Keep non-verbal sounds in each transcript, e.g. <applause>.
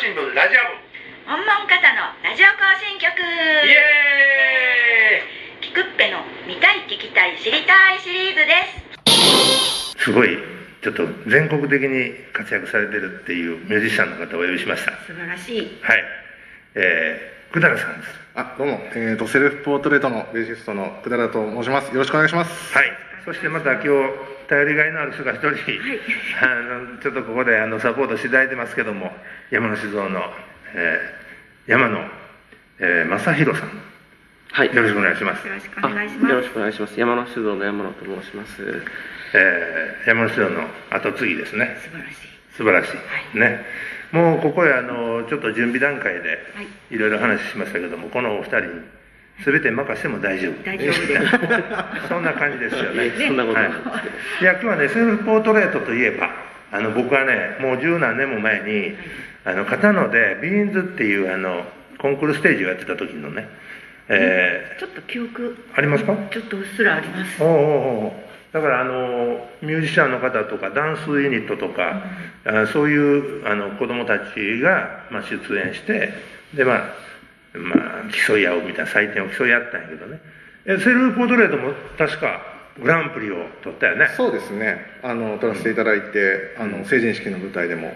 新聞ラジオ部本門方のラジオ更新曲イエキクッペの見たい聞きたい知りたいシリーズです。ーイすごい。ちょっと全国的に活躍されてるっていうミュージシャンの方をお呼びしました。素晴らしい。はい。えー、くだらさんです。あどうも、えーと、セルフポートレートのベーシストの久田と申します。よろしくお願いします。はい。そしてまた今日頼りがいのある人が一人、あのちょっとここであのサポートしていただいてますけども山野酒造の、えー山野、えー、正弘さん。はい。よろしくお願いします。よろしくおあ願いします。よろしくお願いします。山野酒造の山野と申します。えー山野酒造の後継ぎですね。素晴らしい。素晴らしい、ね。もうここへあのちょっと準備段階ではい。いろいろ話しましたけどもこのお二人に全て任せても大丈夫。大丈夫です。そんな感じですよね。そんなことはないんです。けど。いや今日はねセルフポートレートといえばあの僕はねもう十何年も前にあの片野でビーンズっていうあのコンクールステージをやってた時のね、えちょっと記憶ーありますか？ちょっとうっすらあります。おうおうおう。だからあのミュージシャンの方とかダンスユニットとか、あそういうあの子供たちが、まあ、出演してでまあ、まあ、競い合うみたいな採点を競い合ったんやけどねえセルフポートレートも確かグランプリを取ったよねそうですね。あの撮らせていただいて、あの成人式の舞台でも、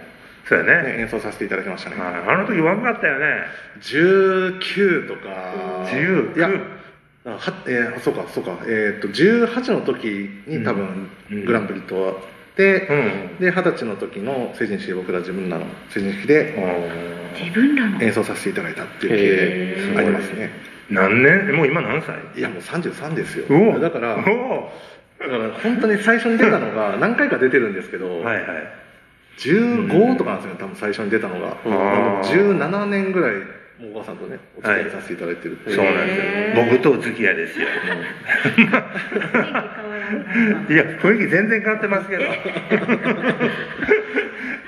そうやねね、演奏させていただきましたね。ああの時若かったよね19とか。19いや。あはえーそうかそうかえっ、と18の時に多分うんグランプリとって、うんで二十歳の時の成人式僕ら自分らの成人式で自分らの？演奏させていただいたっていう経緯ありますね。何年？もう今何歳？いやもう33ですよ。だからだから本当に最初に出たのが <laughs> 何回か出てるんですけど、はいはい。15とかなんですよね多分最初に出たのが、うんもう17年ぐらいもうお母さんとねお付き合いさせていただいてる。ってい。うそうなんですよ。僕とお付き合いですよ。雰囲気変わらんない。や雰囲気全然変わってますけど。<laughs>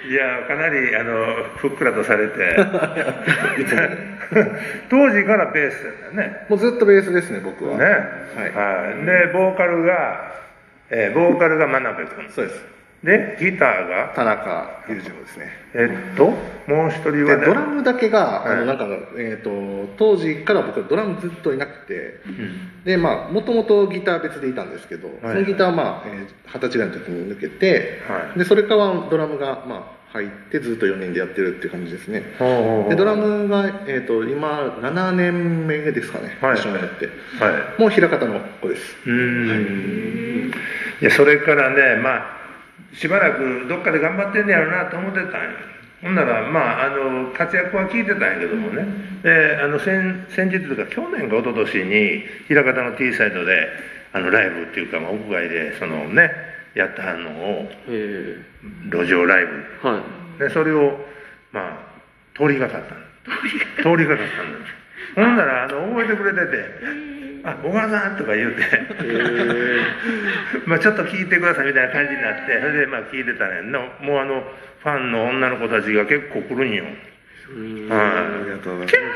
いやかなりあのふっくらとされて。<laughs> 当時からベースだよね。もうずっとベースですね僕は。ね。はい。はい。でボーカルが、えーボーカルが真鍋君。そうですでギターが田中。裕次郎ですね。えっともう一人ではねドラムだけが、はい。あのなんか、えー、と当時から僕はドラムずっといなくて。うん。でまあもともとギター別でいたんですけど、はい。そのギターはまあえー二十、歳ぐらいの時に抜けて、はい。でそれからドラムがまあ入ってずっと4人でやってるっていう感じですね。でドラムが、えー、と今7年目ですかね、はい。一緒にやって。はい。もう平方の子です。いやそれからねまあしばらくどっかで頑張ってんねやろなと思ってたんよほんならまああの活躍は聞いてたんやけどもね。であの先先日というか去年か一昨年に枚方の T サイドであのライブっていうか、まあ、屋外でそのねやったのをえ。路上ライブ。えはい。でそれをまあ通りがかったの。通りがかった。んですほんならあの覚えてくれてて「あ小川さん」とか言うて。え <laughs> まあちょっと聞いてくださいみたいな感じになってそれでまあ聞いてたねんのもうあのファンの女の子たちが結構来るんよ。ありがとうございま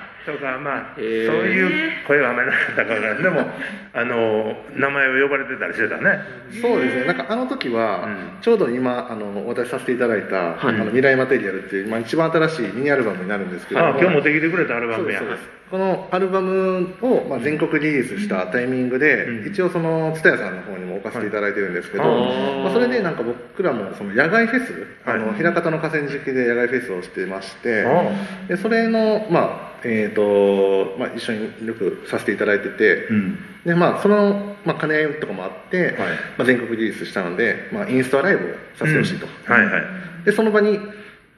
すとかまあ、へー。そういう声はあんまりなかったからでも <laughs> あの名前を呼ばれてたりしてたね。そうですね。なんかあの時は、うん。ちょうど今あのお渡しさせていただいた「はい。あの未来マテリアル」っていう、まあ、一番新しいミニアルバムになるんですけどもあ今日持ってきてくれたアルバムや。このアルバムを、まあ、全国リリースしたタイミングで、うん。一応その蔦屋さんの方にも置かせていただいてるんですけど、はいまあ、それでなんか僕らもその野外フェス、あのはい。枚方の河川敷で野外フェスをしてまして、あでそれの、まあえーとまあ、一緒によくさせていただいてて、うん。でまあ、その、まあ、兼ね合いとかもあって、はい。まあ、全国リリースしたので、まあ、インスタライブをさせてほしいと、はいはい。でその場に、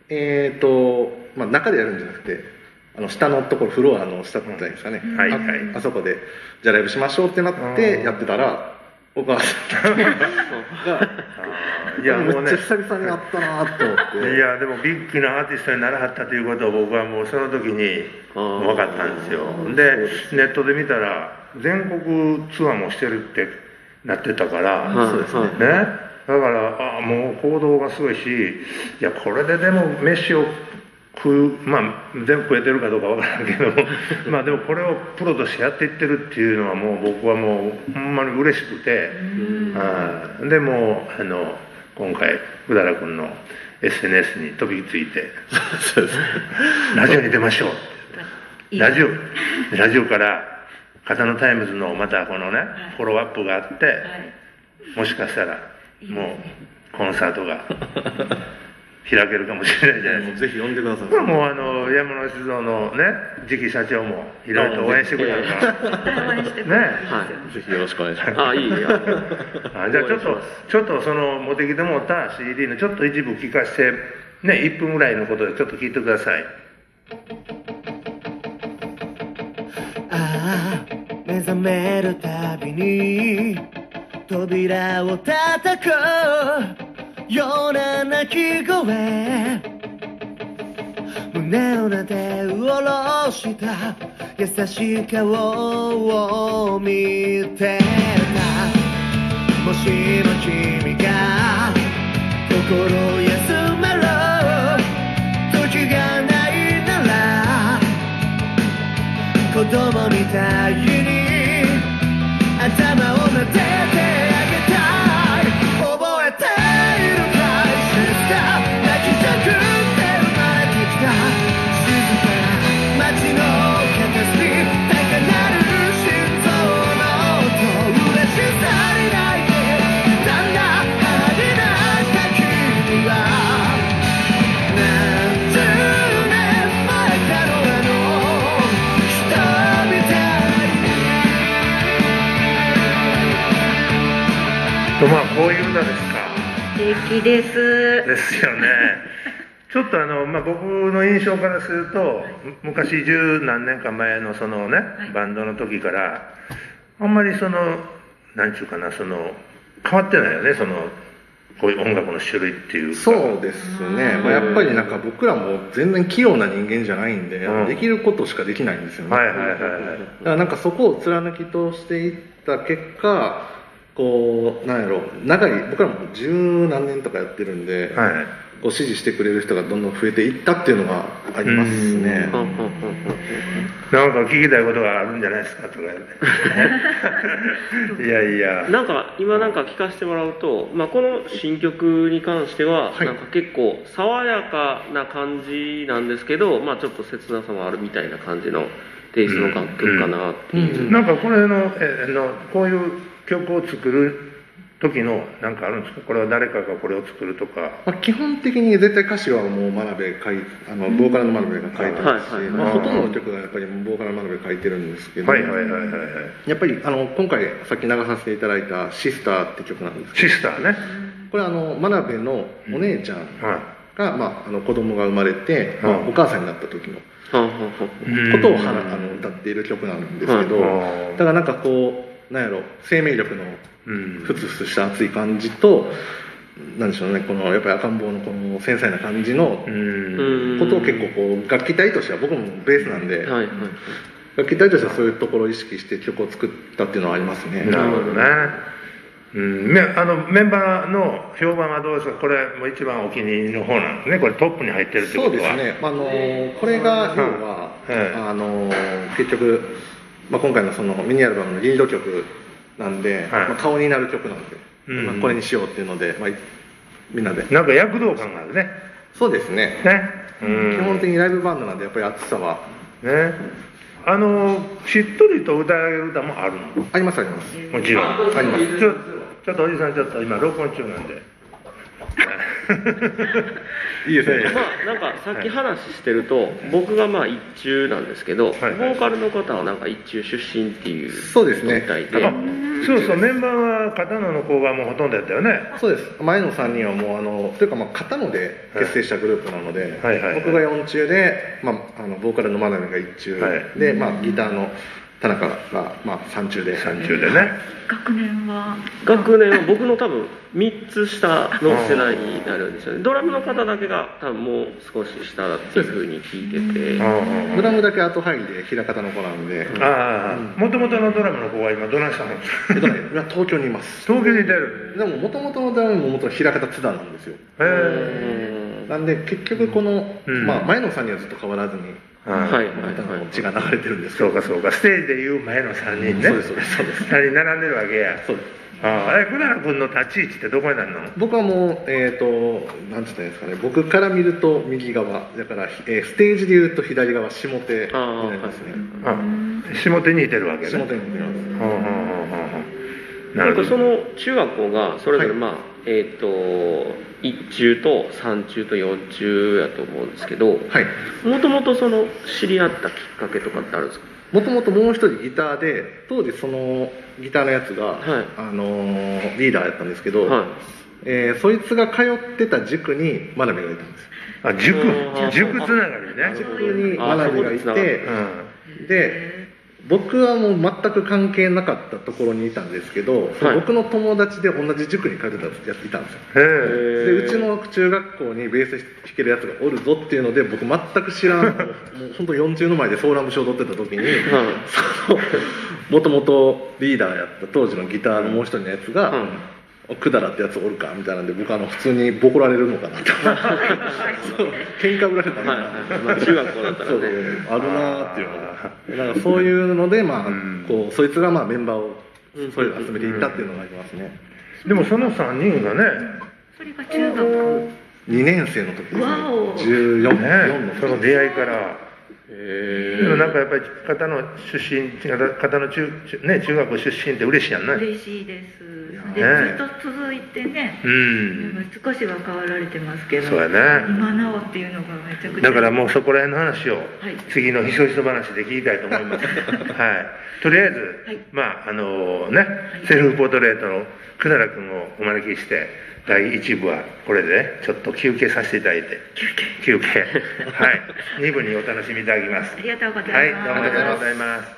えーとまあ、中でやるんじゃなくてあの下のところフロアの下って言ったらいですかね、うん。はいはい。ああそこでじゃあライブしましょうってなってやってたらお母さんがいやもうねめっちゃ久々に会ったなと思って。いやでもビッグなアーティストにならはったということを僕はもうその時に分かったんですよ。でネットで見たら全国ツアーもしてるってなってたから、はいそうですね。はいね。だからあもう行動がすごいしいやこれででも飯を食うまあ全部食えてるかどうかわからんけども <laughs> まあでもこれをプロとしてやっていってるっていうのはもう僕はもうほんまに嬉しくて、はい。でもうあの今回うだら君の、SNS に飛びついて <laughs> ラジオに出ましょう。ラジオラジオから交野タイムズのまたこのねフォローアップがあってはい。もしかしたらもうコンサートが <laughs> 開けるかもしれないじゃないですか。もうぜひ呼んでください。これもうあの山野酒造のね次期社長もいろいろと応援してくれる。から応援してくね。れるんですよはい。ぜひよろしくお願いします。あいいやあじゃあちょっとちょっとその持ってきてもた CD のちょっと一部聞かせてね1分ぐらいのことでちょっと聞いてください。ああ目覚めるたびに扉を叩くような鳴き声胸をなで下ろした優しい顔を見てた。もしも君が心休める時がないなら子供みたい。とまあこういう歌ですか。素敵です。ですよね。<laughs> ちょっとあの、まあ、僕の印象からするとむ昔十何年か前のそのね、バンドの時からあんまりそのなんちゅうかなその変わってないよねそのこういう音楽の種類っていうか。そうですね、まあ、やっぱりなんか僕らも全然器用な人間じゃないんで、うん。できることしかできないんですよね、はいはいはいはい。だからなんかそこを貫き通していった結果こうなんやろ長い僕らも十何年とかやってるんで、はい。こう支持してくれる人がどんどん増えていったっていうのがありますね。なんか聞きたいことがあるんじゃないですかとか <laughs> いやいや。なんか今なんか聞かせてもらうと、まあ、この新曲に関しては、はい。なんか結構爽やかな感じなんですけど、まあ、ちょっと切なさもあるみたいな感じのテイストの楽曲かなっていう、なんかこれのえのこういう曲を作る時のなんかあるんですか？これは誰かがこれを作るとか。まあ、基本的に絶対歌詞はもう真鍋書いあのボーカルの真鍋が書いてますし、はいはいまあ、ほとんどの曲がやっぱりボーカルの真鍋が書いてるんですけど、はいはいはいはい。はいやっぱりあの今回さっき流させていただいた「シスター」って曲なんですけシスターね。どこれあの真鍋のお姉ちゃんはが、まあ、あの子供が生まれて、まあうん。お母さんになった時のことをはなあの歌っている曲なんですけど、うん。だからなんかこうなんやろ生命力のうん。ふつふつした熱い感じとなんでしょうねこのやっぱり赤ん坊のこの繊細な感じのうん。ことを結構こう楽器隊としては僕もベースなんで、はいはい楽器隊としてはそういうところを意識して曲を作ったっていうのはありますね。なるほどね。うん、めあのメンバーの評判はどうですか？これも一番お気に入りの方なんですね？これトップに入ってるってそうことは。ですね、あのこれが要は、はいあの結局、まあ、今回のそのミニアルバムのリード曲なんで、はい。まあ、顔になる曲なんで、うん。まあ、これにしようっていうので、まあ、みんなで。なんか躍動感があるね。そうですね。ね。うん。基本的にライブバンドなんでやっぱり熱さは。ね。あのしっとりと歌える歌もあるの？ありますあります。もちろん。あります。ちょちょっとおじさんちょっと今録音中なんで <laughs> <laughs> いいですね。まあなんかさっき話してると、僕がまあ一中なんですけど、はいボーカルの方はなんか一中出身っていうそうですね。そうそうメンバーは片野の子がもうほとんどやったよね。そうです。前の3人はもうあのというかまあ片野で結成したグループなので、はい。はい。はい。僕が4中で、まあ、あのボーカルの真鍋が1中、はい。で、まあ、ギターの田中が、まあ、3中で。3中でね。学年は？学年は僕の多分3つ下の世代になるんですよね。ドラムの方だけが多分もう少し下だっていうふうに聞いてて。ドラムだけ後入りで平方の子なんで、ああ。もともとのドラムの子は今どないしたの？えっとね今東京にいます。東京にいてる。でももともとのドラムも元々平方津田なんですよ。へえなんで結局この、うん。まあ、前の3人はずっと変わらずにはい。血が流れてるんです。そうかそうか。ステージでいう前の3人ね。そうですそうですそうです。3人並んでるわけや。そうです。ああえクララ君の立ち位置ってどこになるの？僕はもうえっ、となんて言ったらいいんですかね。僕から見ると右側。だから、えーステージで言うと左側下手になりますね。あ下手にいてるわけね。下手に似てます。なるほど。なんかその中学校がそれぞれはい。まあ、えっ、と1中と3中と4中やと思うんですけどはい。もともとその知り合ったきっかけとかってあるんですか？もともともう一人ギターで当時そのギターのやつが、はい。あのーリーダーやったんですけど、はい。えーそいつが通ってた塾に真鍋がいたんですよ。あ塾？うん塾つながりね。塾にあ真鍋がいてうん。で僕はもう全く関係なかったところにいたんですけど、その僕の友達で同じ塾に通ってたやついたんですよ。でうちの中学校にベース弾けるやつがおるぞっていうので僕全く知らん <laughs> もう本当4中の前でソーラムショー踊ってた時にはもともとリーダーやった当時のギターのもう一人のやつがうん「くだらってやつおるか」みたいなんで僕あの普通にボコられるのかなと。そう喧嘩売られたいはいはい、まあ、中学校だったらそう。ねあるなーっていうのが。なんかそういうのでまあ、うん。こうそいつがまあメンバーをそれぞれ集めていったっていうのがありますね、でもその3人がねそれが中学2年生の時。ですねわお。14ね4の時その出会いから。へでもなんかやっぱり方の出身方の中中ね中学校出身って嬉しいやんね。嬉しいですでねずっと続いてねうん少しは変わられてますけどそうやね今なおっていうのがめちゃくちゃだからもうそこら辺の話をはい次のひそひそ話で聞きたいと思います。<laughs> はい。とりあえず、はいまああのね、セルフポートレートのくなら君をお招きして、第1部はこれでねちょっと休憩させていただいて、休憩。はい。2部にお楽しみいただきますあ。りがとうござはいい、ます、どうもありがとうございます。